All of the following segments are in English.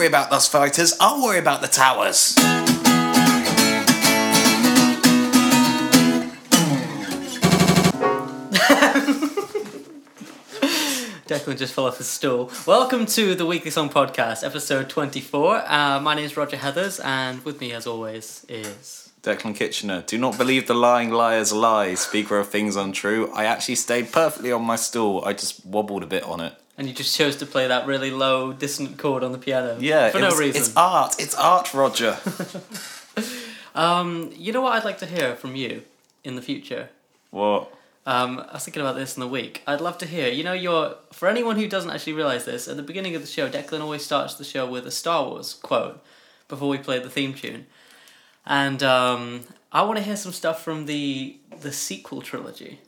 worry about those fighters. I'll worry about the towers. Declan just fell off his stool. Welcome to the Weekly Song Podcast, episode 24. Uh, my name is Roger Heathers, and with me, as always, is. Declan Kitchener, do not believe the lying liar's lie, speaker of things untrue. I actually stayed perfectly on my stool. I just wobbled a bit on it. And you just chose to play that really low, dissonant chord on the piano. Yeah, For no was- reason. It's art. It's art, Roger. Um, you know what I'd like to hear from you in the future? what? Um, I was thinking about this in the week. I'd love to hear. You know, your for anyone who doesn't actually realize this, at the beginning of the show, Declan always starts the show with a Star Wars quote before we play the theme tune, and um, I want to hear some stuff from the the sequel trilogy.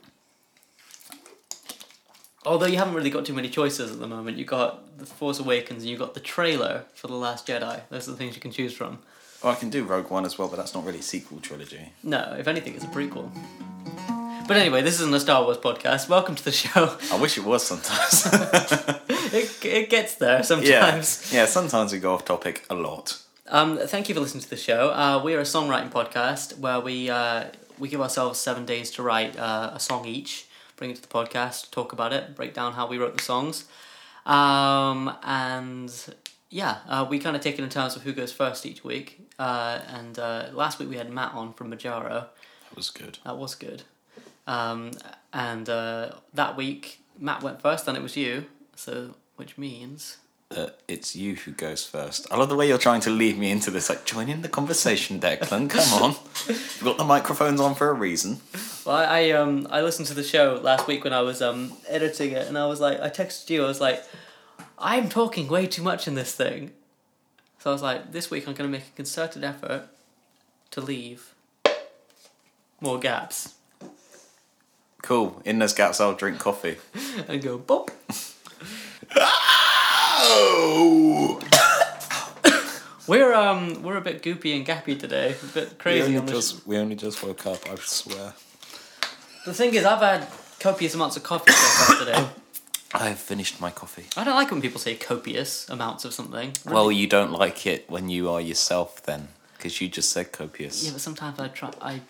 Although you haven't really got too many choices at the moment, you got the Force Awakens and you got the trailer for the Last Jedi. Those are the things you can choose from. Well, I can do Rogue One as well, but that's not really a sequel trilogy. No, if anything, it's a prequel. But anyway, this isn't a Star Wars podcast. Welcome to the show. I wish it was sometimes. It, it gets there yeah, sometimes. yeah. Sometimes we go off topic a lot. Um, thank you for listening to the show. Uh, we are a songwriting podcast where we uh, we give ourselves seven days to write uh, a song each, bring it to the podcast, talk about it, break down how we wrote the songs, um, and yeah, uh, we kind of take it in terms of who goes first each week. Uh, and uh, last week we had Matt on from Majaro. That was good. That was good. Um, and uh, that week Matt went first, and it was you. So which means Uh, it's you who goes first. I love the way you're trying to lead me into this. Like, join in the conversation, Declan. Come on. We've got the microphones on for a reason. Well, I, um I listened to the show last week when I was um editing it, and I was like, I texted you. I was like, I'm talking way too much in this thing. So I was like, this week I'm gonna make a concerted effort to leave more gaps Cool. In those gaps, I'll drink coffee. and go bop. We're um we're a bit goopy and gappy today, a bit We crazy only, on the. sh- we only just woke up, I swear. The thing is, I've had copious amounts of coffee so far today. I've finished my coffee. I don't like when people say copious amounts of something. Well, you don't like it when you are yourself then, because you just said copious. Yeah, but sometimes I try. I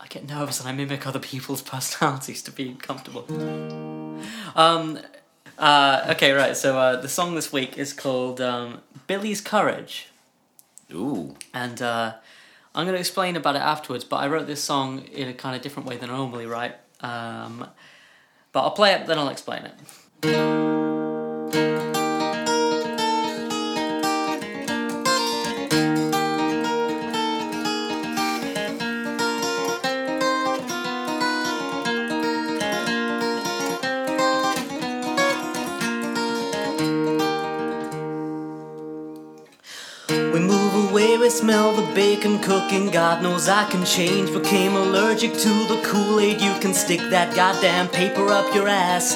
I get nervous and I mimic other people's personalities to be comfortable. Um. Uh. Okay. Right. So uh, the song this week is called um, "Billy's Courage," Ooh. and uh, I'm going to explain about it afterwards. But I wrote this song in a kind of different way than I normally write. Um. But I'll play it, then I'll explain it. Bacon cooking. God knows I can change. Became allergic to the Kool Aid. You can stick that goddamn paper up your ass.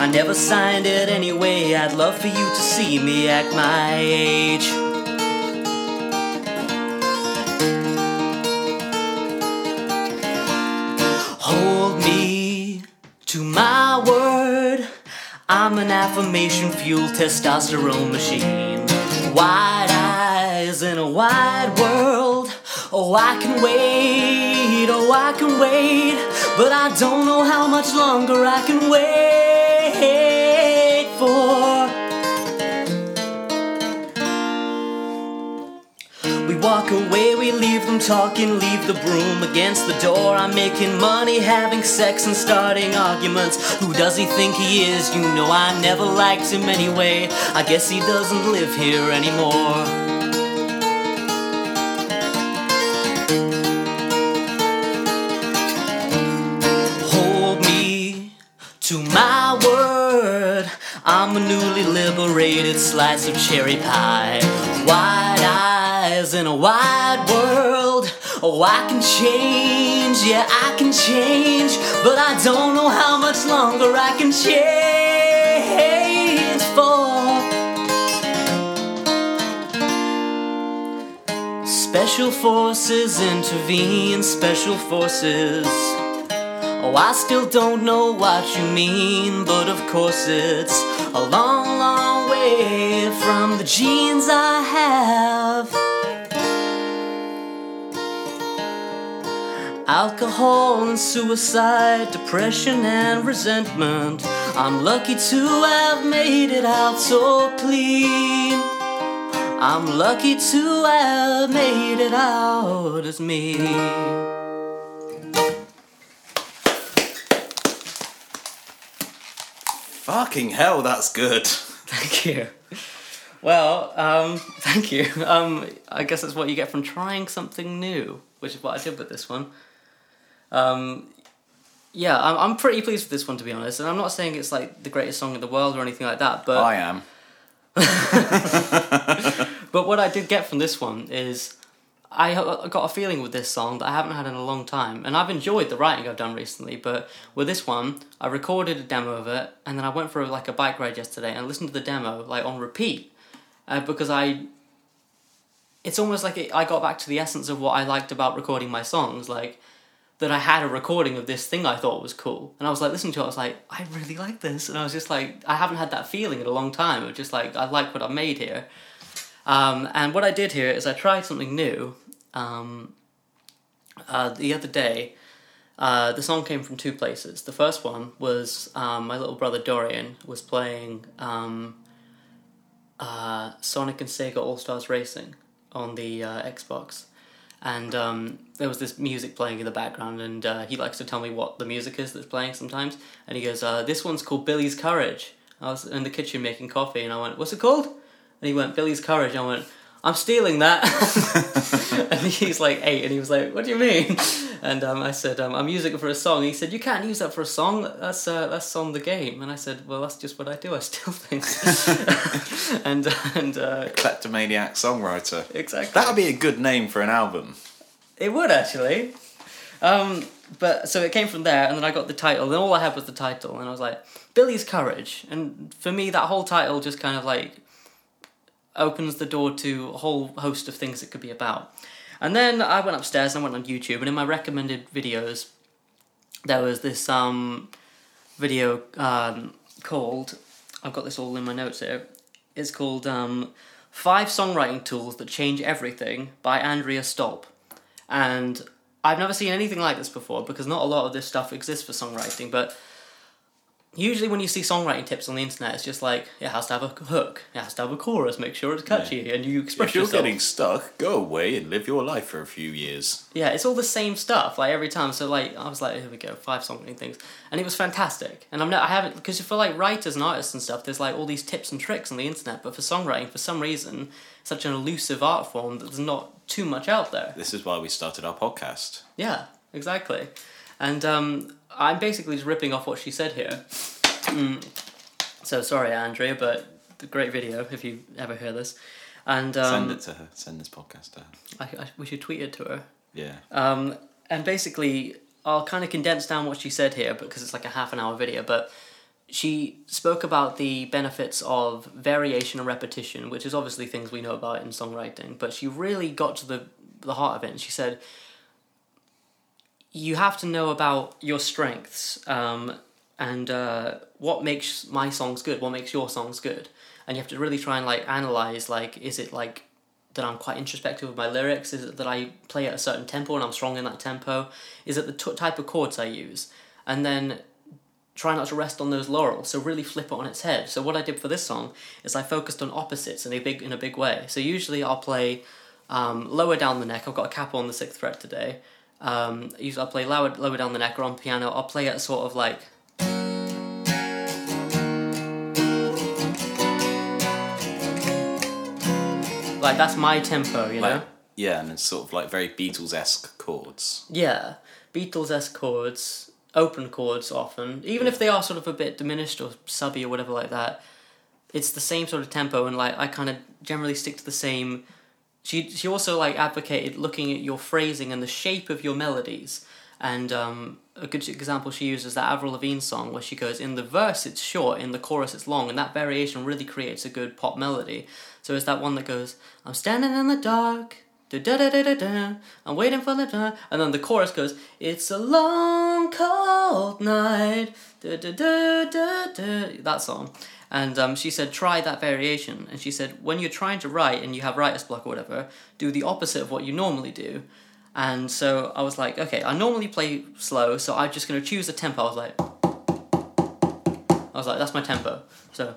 I never signed it anyway. I'd love for you to see me at my age. Hold me to my word. I'm an affirmation fuel testosterone machine. Wide eyes in a wide world. Oh, I can wait. Oh, I can wait. But I don't know how much longer I can wait for. We walk away, we leave them talking, leave the broom against the door. I'm making money, having sex, and starting arguments. Who does he think he is? You know, I never liked him anyway. I guess he doesn't live here anymore. I'm a newly liberated slice of cherry pie. Wide eyes in a wide world. Oh, I can change, yeah, I can change. But I don't know how much longer I can change for. Special forces intervene, special forces. I still don't know what you mean, but of course it's a long, long way from the genes I have. Alcohol and suicide, depression and resentment. I'm lucky to have made it out so clean. I'm lucky to have made it out as me. Fucking hell, that's good. Thank you. Well, um, thank you. Um, I guess that's what you get from trying something new, which is what I did with this one. Um, yeah, I'm, I'm pretty pleased with this one to be honest, and I'm not saying it's like the greatest song in the world or anything like that, but I am. but what I did get from this one is I got a feeling with this song that I haven't had in a long time, and I've enjoyed the writing I've done recently. But with this one, I recorded a demo of it, and then I went for like a bike ride yesterday and listened to the demo like on repeat, uh, because I. It's almost like it, I got back to the essence of what I liked about recording my songs, like that I had a recording of this thing I thought was cool, and I was like listening to it, I was like, I really like this, and I was just like, I haven't had that feeling in a long time of just like I like what I made here. Um, and what I did here is I tried something new. Um, uh, the other day, uh, the song came from two places. The first one was um, my little brother Dorian was playing um, uh, Sonic and Sega All Stars Racing on the uh, Xbox. And um, there was this music playing in the background, and uh, he likes to tell me what the music is that's playing sometimes. And he goes, uh, This one's called Billy's Courage. I was in the kitchen making coffee, and I went, What's it called? And he went, Billy's Courage. I went, I'm stealing that. and he's like eight, and he was like, What do you mean? And um, I said, um, I'm using it for a song. And he said, You can't use that for a song. That's uh, that's on the game. And I said, Well, that's just what I do. I steal things. and and uh, Kleptomaniac songwriter. exactly. That would be a good name for an album. It would actually. Um, but so it came from there, and then I got the title, and all I had was the title, and I was like, Billy's Courage. And for me, that whole title just kind of like opens the door to a whole host of things it could be about. And then I went upstairs and I went on YouTube, and in my recommended videos, there was this um, video um, called, I've got this all in my notes here, it's called um, Five Songwriting Tools That Change Everything by Andrea Stolpe. And I've never seen anything like this before because not a lot of this stuff exists for songwriting, but usually when you see songwriting tips on the internet, it's just like it has to have a hook, it has to have a chorus, make sure it's catchy, and you express yourself. If you're yourself. getting stuck, go away and live your life for a few years. Yeah, it's all the same stuff like every time. So like I was like, here we go, five songwriting things, and it was fantastic. And I'm not, I haven't because for like writers and artists and stuff, there's like all these tips and tricks on the internet. But for songwriting, for some reason, such an elusive art form that there's not too much out there. This is why we started our podcast. Yeah, exactly. And um, I'm basically just ripping off what she said here. Mm. So sorry, Andrea, but the great video if you ever hear this. And um, Send it to her. Send this podcast to her. I, I, we should tweet it to her. Yeah. Um, and basically, I'll kind of condense down what she said here because it's like a half an hour video. But she spoke about the benefits of variation and repetition, which is obviously things we know about in songwriting. But she really got to the the heart of it, and she said, "You have to know about your strengths um, and uh, what makes my songs good, what makes your songs good, and you have to really try and like analyze like, is it like that I'm quite introspective with my lyrics? Is it that I play at a certain tempo and I'm strong in that tempo? Is it the t- type of chords I use? And then try not to rest on those laurels. So really flip it on its head. So what I did for this song is I focused on opposites in a big in a big way. So usually I'll play um, lower down the neck. I've got a capo on the sixth fret today. Um, usually I'll play lower lower down the neck or on piano. I'll play it sort of like like that's my tempo, you know. Yeah, and it's sort of like very Beatles esque chords. Yeah, Beatles esque chords, open chords often, even if they are sort of a bit diminished or subby or whatever like that. It's the same sort of tempo, and like I kind of generally stick to the same. She she also like advocated looking at your phrasing and the shape of your melodies. And um, a good example she uses that Avril Lavigne song where she goes in the verse it's short, in the chorus it's long, and that variation really creates a good pop melody. So it's that one that goes, I'm standing in the dark, da da da da da da, I'm waiting for the dawn, and then the chorus goes, It's a long cold night, da da da da da, that song. And um, she said, try that variation. And she said, when you're trying to write and you have writer's block or whatever, do the opposite of what you normally do. And so I was like, okay, I normally play slow, so I'm just to choose a tempo. I was like, I was like, that's my tempo. So.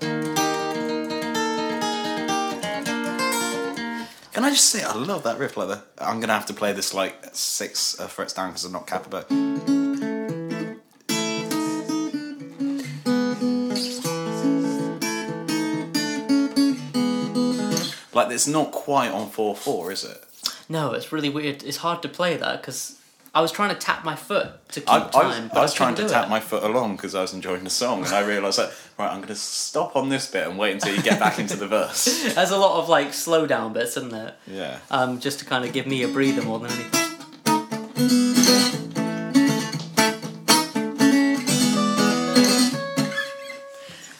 Can I just say, I love that riff. Like I'm gonna have to play this like six uh, frets down because I'm not capo, like it's not quite on four four, is it? No, it's really weird. It's hard to play that because I was trying to tap my foot to keep I, I, time. was, but I was trying to tap it. my foot along because I was enjoying the song, and I realised that right, I'm gonna stop on this bit and wait until you get back into the verse. There's a lot of like slow down bits, isn't there? Yeah. Um, just to kind of give me a breather more than anything.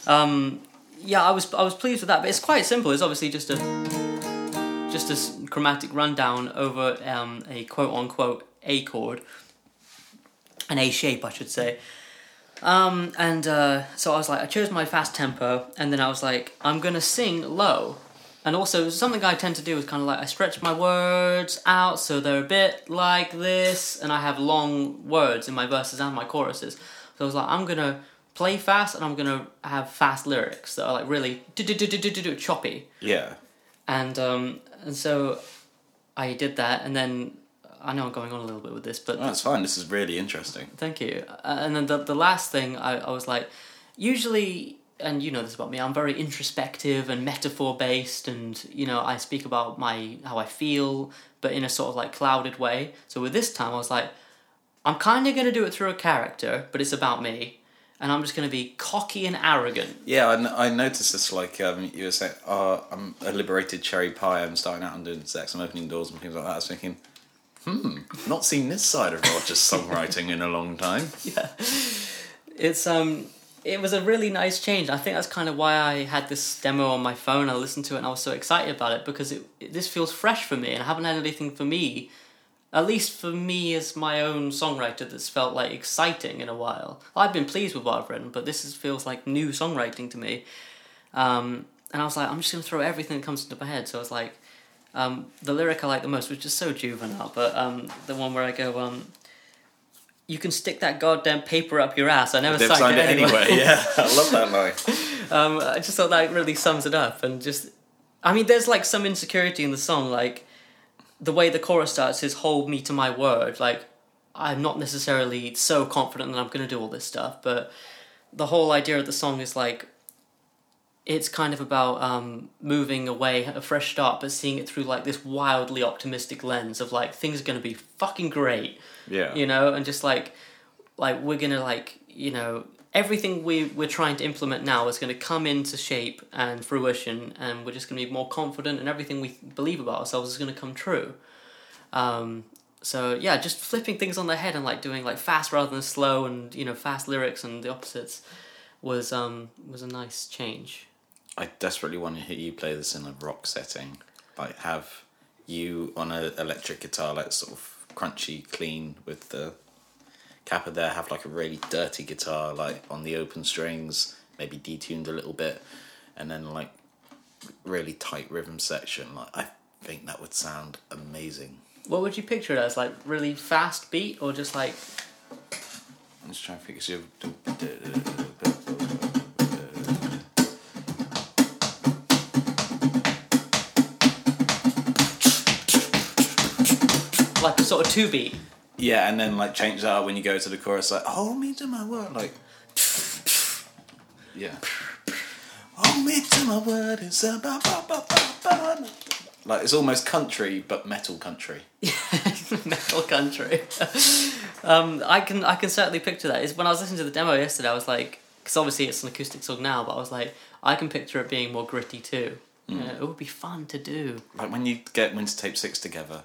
Um, yeah, I was I was pleased with that, but it's quite simple. It's obviously just a just a chromatic rundown over um, a quote unquote A chord, an A shape, I should say. Um, and uh, so I was like, I chose my fast tempo, and then I was like, I'm gonna sing low. And also, something I tend to do is kind of like I stretch my words out so they're a bit like this, and I have long words in my verses and my choruses. So I was like, I'm gonna play fast, and I'm gonna have fast lyrics that are like really choppy. Yeah. And um, and so I did that, and then I know I'm going on a little bit with this, but Oh, that's fine. This is really interesting. Thank you. Uh, and then the, the last thing, I, I was like, usually, and you know this about me, I'm very introspective and metaphor based, and you know, I speak about my how I feel, but in a sort of like clouded way. So with this time, I was like, I'm kind of going to do it through a character, but it's about me. And I'm just going to be cocky and arrogant. Yeah, I, n- I noticed this. Like um, you were saying, oh, I'm a liberated cherry pie. I'm starting out and doing sex. I'm opening doors and things like that. I was thinking, hmm, not seen this side of Roger's songwriting in a long time. yeah it's um it was a really nice change i think that's kind of why i had this demo on my phone i listened to it and i was so excited about it because it, it this feels fresh for me and i haven't had anything for me at least for me as my own songwriter that's felt like exciting in a while i've been pleased with what i've written but this is, feels like new songwriting to me um, and i was like i'm just going to throw everything that comes into my head so i was like um, the lyric i like the most which is so juvenile but um, the one where i go um, you can stick that goddamn paper up your ass. I never signed, signed it anyway. Yeah, I love that line. um, I just thought that really sums it up, and just, I mean, there's like some insecurity in the song, like the way the chorus starts is "hold me to my word." Like I'm not necessarily so confident that I'm going to do all this stuff, but the whole idea of the song is like it's kind of about um, moving away, a fresh start, but seeing it through like this wildly optimistic lens of like things are going to be fucking great Yeah. you know and just like like we're gonna like you know everything we we're trying to implement now is going to come into shape and fruition and we're just going to be more confident and everything we believe about ourselves is going to come true um so yeah just flipping things on their head and like doing like fast rather than slow and you know fast lyrics and the opposites was um was a nice change I desperately want to hear you play this in a rock setting. Like have you on an electric guitar, like sort of crunchy, clean with the capo there. Have like a really dirty guitar, like on the open strings, maybe detuned a little bit, and then like really tight rhythm section. Like I think that would sound amazing. what would you picture it as like really fast beat or just like I'm just trying to figure. So like a sort of two beat yeah, and then like change that when you go to the chorus, like hold me to my word, like yeah. Hold me to my word, it's a ba ba ba ba ba. Like it's almost country, but metal country. metal country. um, I can I can certainly picture that. Is when I was listening to the demo yesterday, I was like, because obviously it's an acoustic song now, but I was like, I can picture it being more gritty too. You know, it would be fun to do. Like when you get Winter Tape Six together,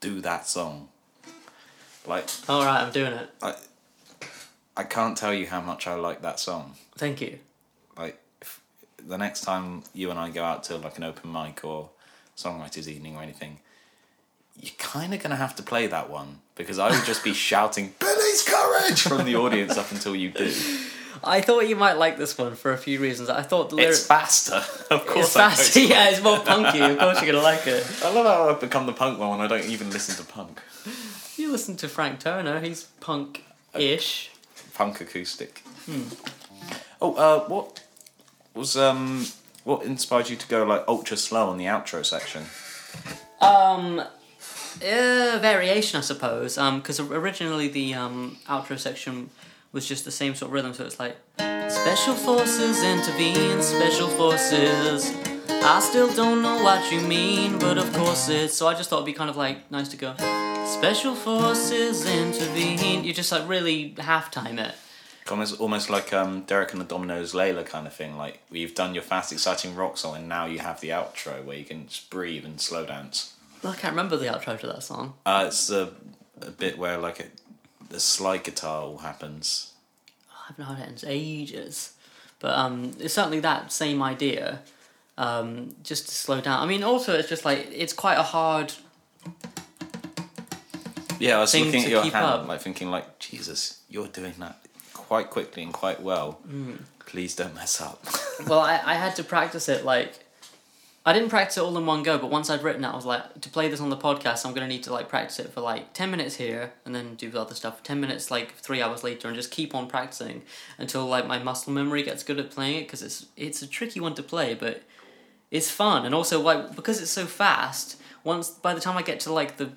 do that song. Like All right, I'm doing it. I, I can't tell you how much I like that song. Thank you. like if the next time you and I go out to like an open mic or songwriters evening or anything, you're kind of gonna have to play that one because I would just be shouting "Billy's courage" from the audience up until you do. I thought you might like this one for a few reasons. I thought the lyrics. It's faster. Of course, It's I fast. go to- yeah, it's more punky. Of course, you're gonna like it. I love how I've become the punk one when I don't even listen to punk. You listen to Frank Turner. He's punk-ish. Punk acoustic. Oh, uh, what was um, what inspired you to go like ultra slow on the outro section? Um, uh, variation, I suppose. Um, because originally the um outro section was just the same sort of rhythm, so it's like special forces intervene, special forces. I still don't know what you mean, but of course it's. So I just thought it'd be kind of like nice to go. Special forces intervene. You just like really half time it. Almost, almost like um, Derek and the Dominos Layla kind of thing. Like you've done your fast, exciting rock song, and now you have the outro where you can just breathe and slow dance. I can't remember the outro to that song. Uh, it's a, a bit where like a, the slide guitar all happens. I haven't heard it in ages. But um, it's certainly that same idea. Um, just to slow down. I mean, also it's just like it's quite a hard. Yeah, I was looking at your hand, up. like thinking, like Jesus, you're doing that quite quickly and quite well. Mm. Please don't mess up. Well, I, I had to practice it like. I didn't practice it all in one go, but once I'd written it, I was like, to play this on the podcast, I'm gonna need to like practice it for like ten minutes here, and then do the other stuff. Ten minutes, like three hours later, and just keep on practicing until like my muscle memory gets good at playing it because it's it's a tricky one to play, but it's fun, and also like because it's so fast. Once by the time I get to like the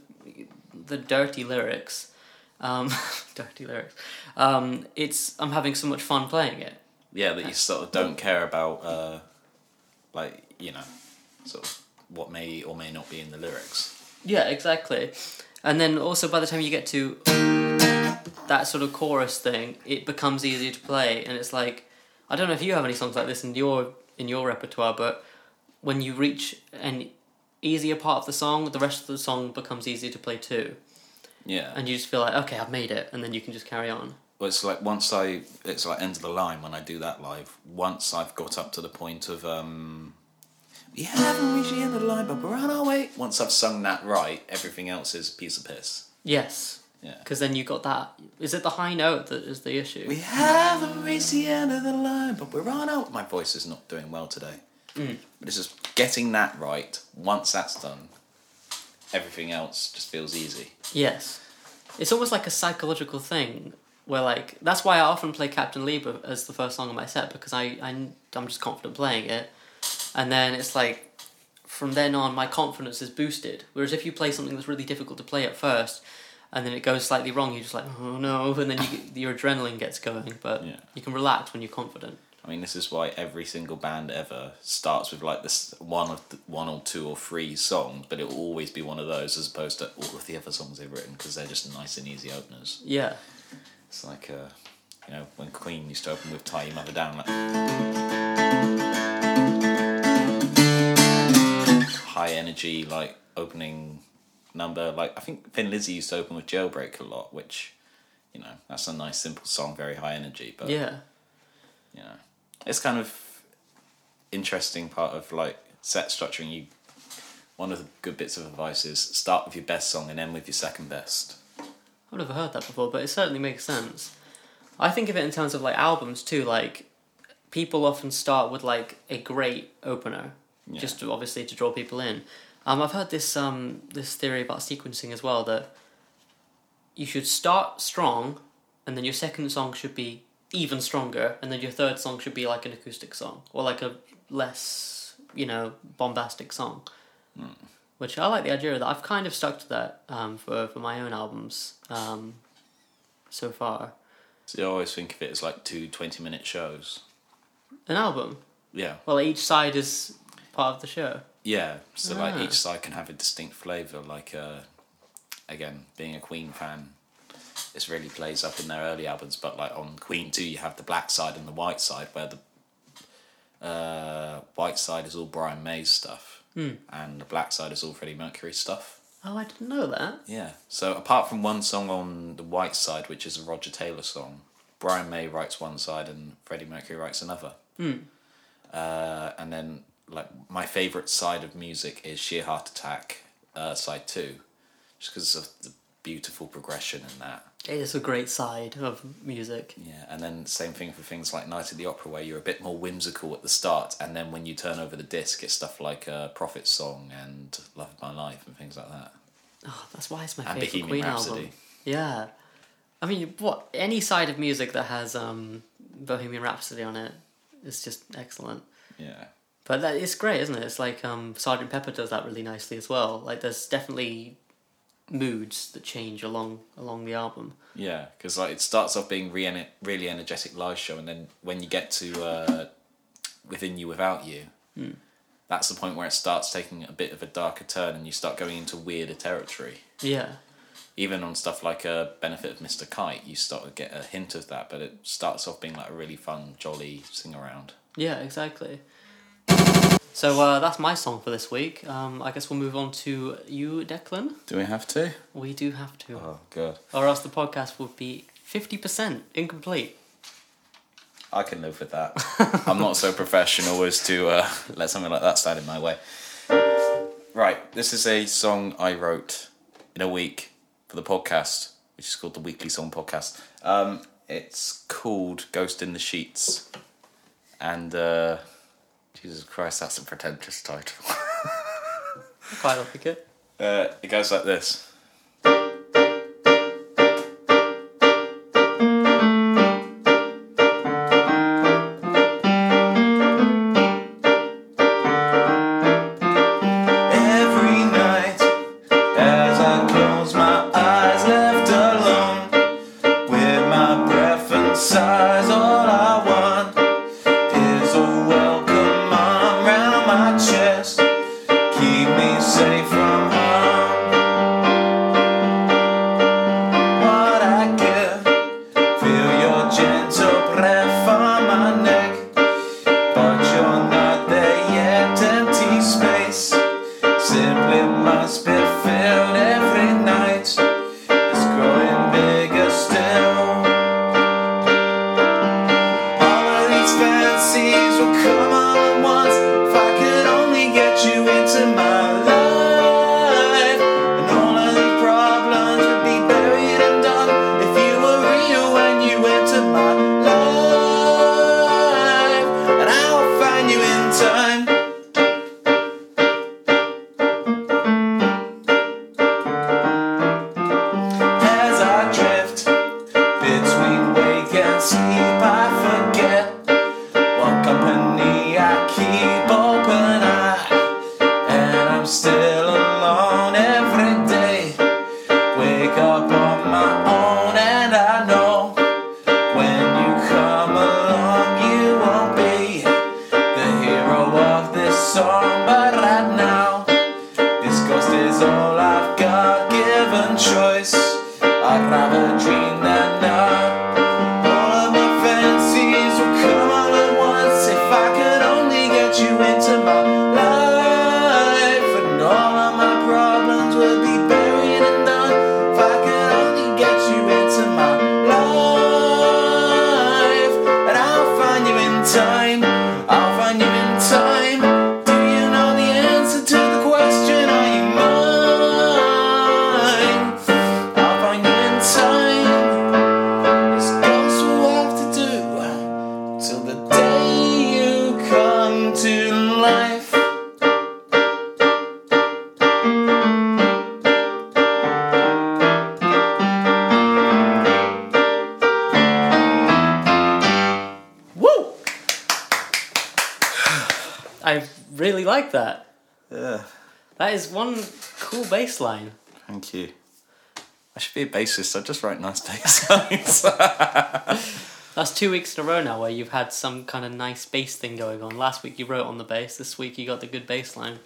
the dirty lyrics, um, dirty lyrics, um, it's I'm having so much fun playing it. yeah, that you sort of don't care about, uh, like you know, sort of what may or may not be in the lyrics. Yeah, exactly. And then also by the time you get to that sort of chorus thing, it becomes easier to play and it's like I don't know if you have any songs like this in your in your repertoire, but when you reach an easier part of the song, the rest of the song becomes easier to play too. Yeah, And you just feel like, okay, I've made it and then you can just carry on. well, it's like once I, it's like end of the line when I do that live. Once I've got up to the point of um, we haven't reached the end of the line, but we're on our way. Once I've sung that right, everything else is a piece of piss. Yes. Yeah. Because then you got that is it the high note that is the issue? We haven't reached the end of the line, but we're on out. My voice is not doing well today. Mm. But it's just getting that right. Once that's done, everything else just feels easy. Yes. It's almost like a psychological thing where like that's why I often play Captain Lieber as the first song on my set because I, I I'm just confident playing it. And then it's like from then on my confidence is boosted. Whereas if you play something that's really difficult to play at first and then it goes slightly wrong, you're just like, oh no, and then you, get- your adrenaline gets going. But Yeah. you can relax when you're confident. I mean, this is why every single band ever starts with like this one of the, one or two or three songs, but it will always be one of those as opposed to all of the other songs they've written because they're just nice and easy openers. Yeah. It's like, uh, you know, when Queen used to open with "Tie Your Mother Down," like high energy, like opening number. Like I think Thin Lizzy used to open with "Jailbreak" a lot, which, you know, that's a nice simple song, very high energy, but Yeah. you know, it's kind of interesting part of like set structuring. You one of the good bits of advice is start with your best song and end with your second best. I've never heard that before, but it certainly makes sense. I think of it in terms of like albums too. Like people often start with like a great opener, Yeah. just to, obviously to draw people in. Um, I've heard this um this theory about sequencing as well that you should start strong, and then your second song should be even stronger, and then your third song should be like an acoustic song or like a less you know bombastic song. Which I like the idea of that. I've kind of stuck to that um, for for my own albums um, so far. So I always think of it as like two 20 minute shows. An album. Yeah. Well, each side is part of the show. Yeah. So like Ah. each side can have a distinct flavour. Like uh, again, being a Queen fan, this really plays up in their early albums. But like on Queen Two, you have the black side and the white side, where the uh, white side is all Brian May's stuff, and the black side is all Freddie Mercury stuff. Oh, I didn't know that. Yeah. So apart from one song on the white side, which is a Roger Taylor song, Brian May writes one side and Freddie Mercury writes another. Uh, and then like my favorite side of music is Sheer Heart Attack, uh, side two, just because of the beautiful progression in that. It is a great side of music. Yeah, and then same thing for things like Night at the Opera, where you're a bit more whimsical at the start, and then when you turn over the disc, it's stuff like uh, Prophet Song and Love of My Life and things like that. Oh, that's why it's my And favorite Bohemian Queen Rhapsody. album. Yeah, I mean, what any side of music that has um, Bohemian Rhapsody on it is just excellent. Yeah, But that it's great, isn't it? It's like um, Sergeant Pepper does that really nicely as well. Like there's definitely moods that change along along the album. yeah, because like it starts off being re- really energetic live show, and then when you get to uh, Within You Without You, that's the point where it starts taking a bit of a darker turn, and you start going into weirder territory. Yeah, even on stuff like a benefit of Mr. Kite, you start to get a hint of that, but it starts off being like a really fun, jolly sing around. yeah, exactly. So uh, that's my song for this week. Um, I guess we'll move on to you, Declan. Do we have to? We do have to, Oh god, or else the podcast would be fifty percent incomplete. I can live with that. I'm not so professional as to uh, let something like that stand in my way. Right, this is a song I wrote in a week for the podcast, which is called the Weekly Song Podcast. Um, it's called Ghost in the Sheets, and uh, Jesus Christ, that's a pretentious title. I quite like it. Uh, it goes like this. Like that. Yeah, That is one cool bass line. thank you. I should be a bassist. I just write nice bass lines. That's two weeks in a row now where you've had some kind of nice bass thing going on. Last week you wrote on the bass. This week you got the good bass line.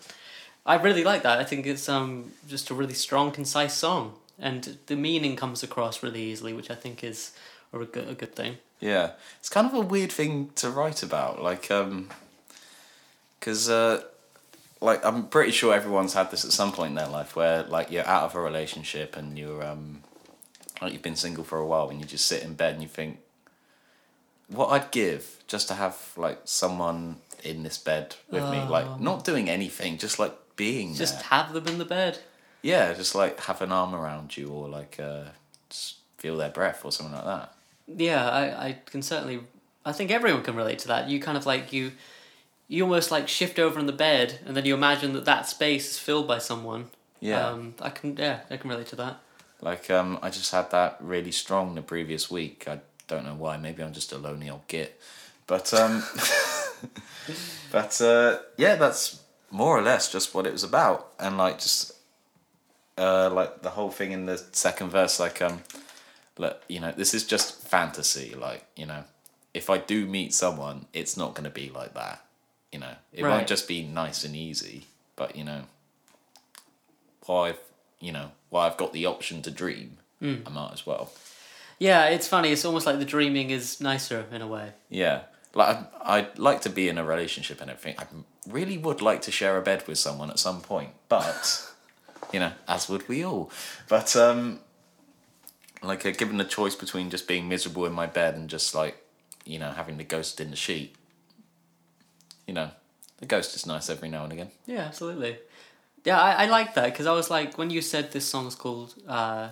I really like that. I think it's um just a really strong, concise song, and the meaning comes across really easily, which I think is a good a good thing. Yeah, it's kind of a weird thing to write about, like, um, because, uh, like, I'm pretty sure everyone's had this at some point in their life where, like, you're out of a relationship and you're, um, like, you've been single for a while and you just sit in bed and you think, what I'd give just to have, like, someone in this bed with me, like, not doing anything, just, like, being Just there. have them in the bed. Yeah, just, like, have an arm around you or, like, uh, just feel their breath or something like that. Yeah, I, I can certainly. I think everyone can relate to that. You kind of like you, you almost like shift over in the bed, and then you imagine that that space is filled by someone. Yeah. Um, I can. Yeah, I can relate to that. Like um, I just had that really strong the previous week. I don't know why. Maybe I'm just a lonely old git, but um, but uh, yeah, that's more or less just what it was about, and like just uh, like the whole thing in the second verse, like um, look, you know, this is just fantasy. Like you know, if I do meet someone, it's not going to be like that. You know, it Right. won't just be nice and easy. But you know, while I've you know, while I've got the option to dream, I might as well. Yeah, it's funny. It's almost like the dreaming is nicer in a way. Yeah, like I'd like to be in a relationship and everything. I really would like to share a bed with someone at some point, but you know, as would we all. But um, like uh, given the choice between just being miserable in my bed and just like you know having the ghost in the sheet, you know, the ghost is nice every now and again. Yeah, absolutely. Yeah, I, I like that because I was like, when you said this song's called uh,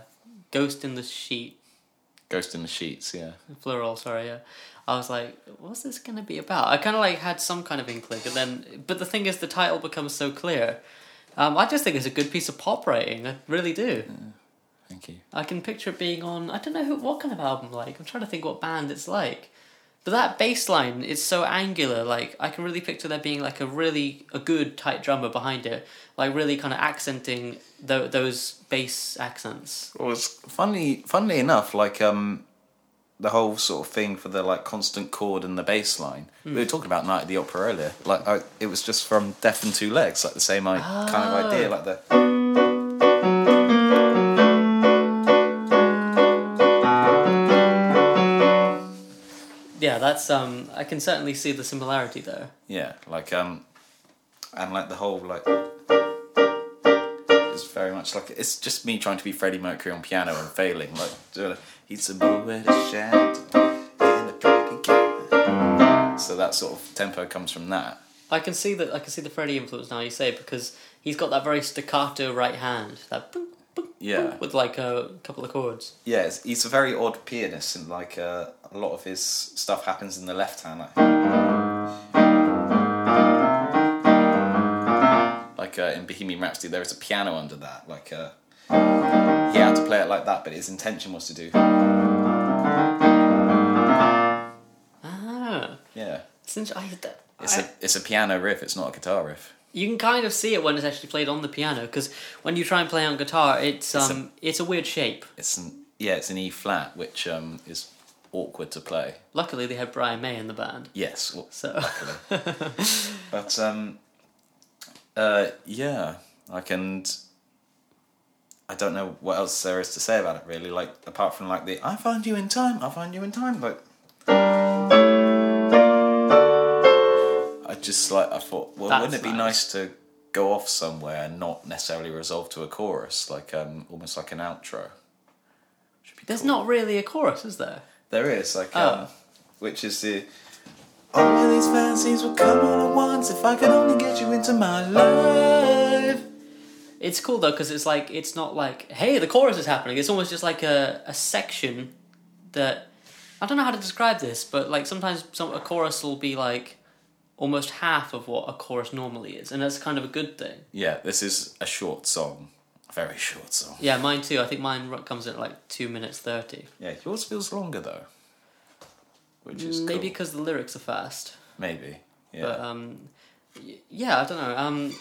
"Ghost in the Sheet," Ghost in the sheets, yeah. plural. Sorry, yeah. I was like, what's this gonna be about? I kind of like had some kind of inkling, and then, but the thing is, the title becomes so clear. Um, I just think it's a good piece of pop writing. I really do. Thank you. I can picture it being on. I don't know who, what kind of album like. I'm trying to think what band it's like. But that bass line is so angular. Like I can really picture there being like a really a good tight drummer behind it, like really kind of accenting tho- those bass accents. Well, it's funny. Funnily enough, like um, the whole sort of thing for the like constant chord and the bass line. We were talking about Night at the Opera earlier. Like, I, it was just from Death on Two Legs, like the same I, kind of idea, like the. That's um. I can certainly see the similarity there. Yeah, like um, and like the whole like. It's very much like it's just me trying to be Freddie Mercury on piano and failing. Like, he's a a shanty, in a. So that sort of tempo comes from that. I can see that. I can see the Freddie influence now. You say because he's got that very staccato right hand. That boop, Yeah. with like a couple of chords. Yeah, he's a very odd pianist, and like uh, a lot of his stuff happens in the left hand. Like, like uh, in Bohemian Rhapsody, there is a piano under that. Like uh, he had to play it like that, but his intention was to do. Ah, Yeah, since I, it's a it's a piano riff. It's not a guitar riff. You can kind of see it when it's actually played on the piano because when you try and play on guitar, it's It's a- um it's a weird shape. It's an yeah, it's an E flat, which um is awkward to play. Luckily, they had Brian May in the band, Yes, well, so but um, uh, yeah, I can. I don't know what else there is to say about it really. Like apart from like the "I find you in time," "I find you in time," but just like I thought, well, That's wouldn't it be nice. nice to go off somewhere and not necessarily resolve to a chorus, like um, almost like an outro? Should be there's cool. not really a chorus, is there? There is like Oh. um, which is the. All of these fancies will come all at once if I could only get you into my life. It's cool though because it's like it's not like hey the chorus is happening. It's almost just like a, a section that I don't know how to describe this, but like sometimes some a chorus will be like almost half of what a chorus normally is, and that's kind of a good thing. Yeah, this is a short song, a very short song. Yeah, mine too. I think mine comes in at like two minutes thirty. Yeah, yours feels longer though, which is Maybe cool. because the lyrics are fast. maybe yeah. But um, yeah, I don't know. Um,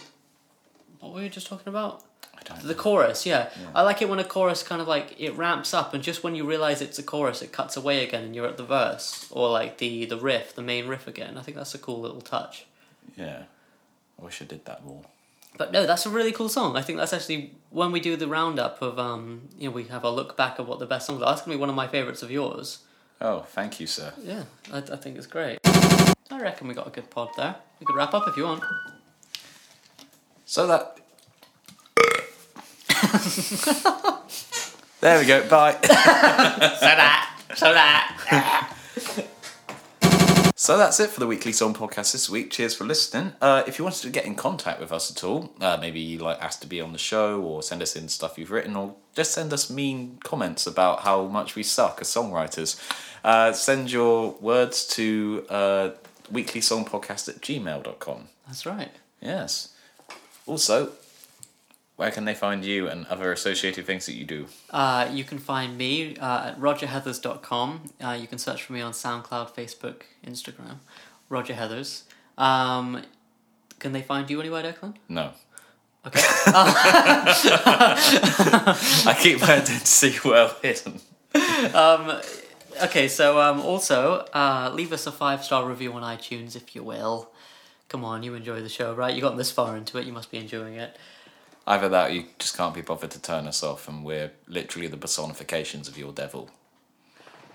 what were we just talking about? The know. chorus, yeah. Yeah. I like it when a chorus kind of like it ramps up, and just when you realize it's a chorus, it cuts away again, and you're at the verse or like the the riff, the main riff again. I think that's a cool little touch. Yeah, I wish I did that more. But no, that's a really cool song. I think that's actually when we do the roundup of um, you know, we have a look back at what the best songs are. That's gonna be one of my favorites of yours. Oh, thank you, sir. Yeah, I, I think it's great. I reckon we got a good pod there. We could wrap up if you want. So that. there we go. Bye. so that, so that. So that's it for the Weekly Song Podcast this week. Cheers for listening. Uh, if you wanted to get in contact with us at all, uh, maybe you like ask to be on the show or send us in stuff you've written or just send us mean comments about how much we suck as songwriters, uh, send your words to uh, weeklysongpodcast at gmail.com. That's right. Yes. Also, where can they find you and other associated things that you do? Uh, you can find me uh, at rogerheathers.com. Uh, you can search for me on SoundCloud, Facebook, Instagram. Roger Heathers. Um, can they find you anywhere, Declan? No. Okay. I keep my identity well hidden. um, okay, so um, also uh, leave us a five star review on iTunes if you will. Come on, you enjoy the show, right? You got this far into it, you must be enjoying it. Either that, or you just can't be bothered to turn us off, and we're literally the personifications of your devil.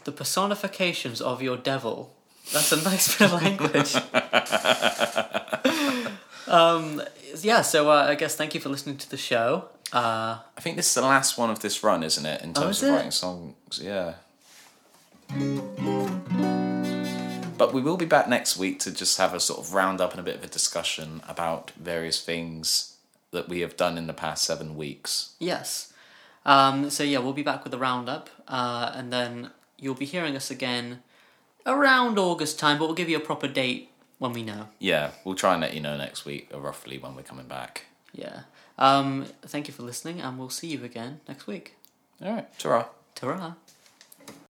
The personifications of your devil. That's a nice bit of language. um, yeah, so uh, I guess thank you for listening to the show. Uh, I think this is the last one of this run, isn't it? In Oh, terms is of it? writing songs, yeah. But we will be back next week to just have a sort of round up and a bit of a discussion about various things that we have done in the past seven weeks. yes. Um, so yeah, we'll be back with a roundup, uh, and then you'll be hearing us again around August time, but we'll give you a proper date when we know. Yeah, we'll try and let you know next week, or roughly when we're coming back. Yeah. Um, thank you for listening, and we'll see you again next week. All right, ta Ta-ra.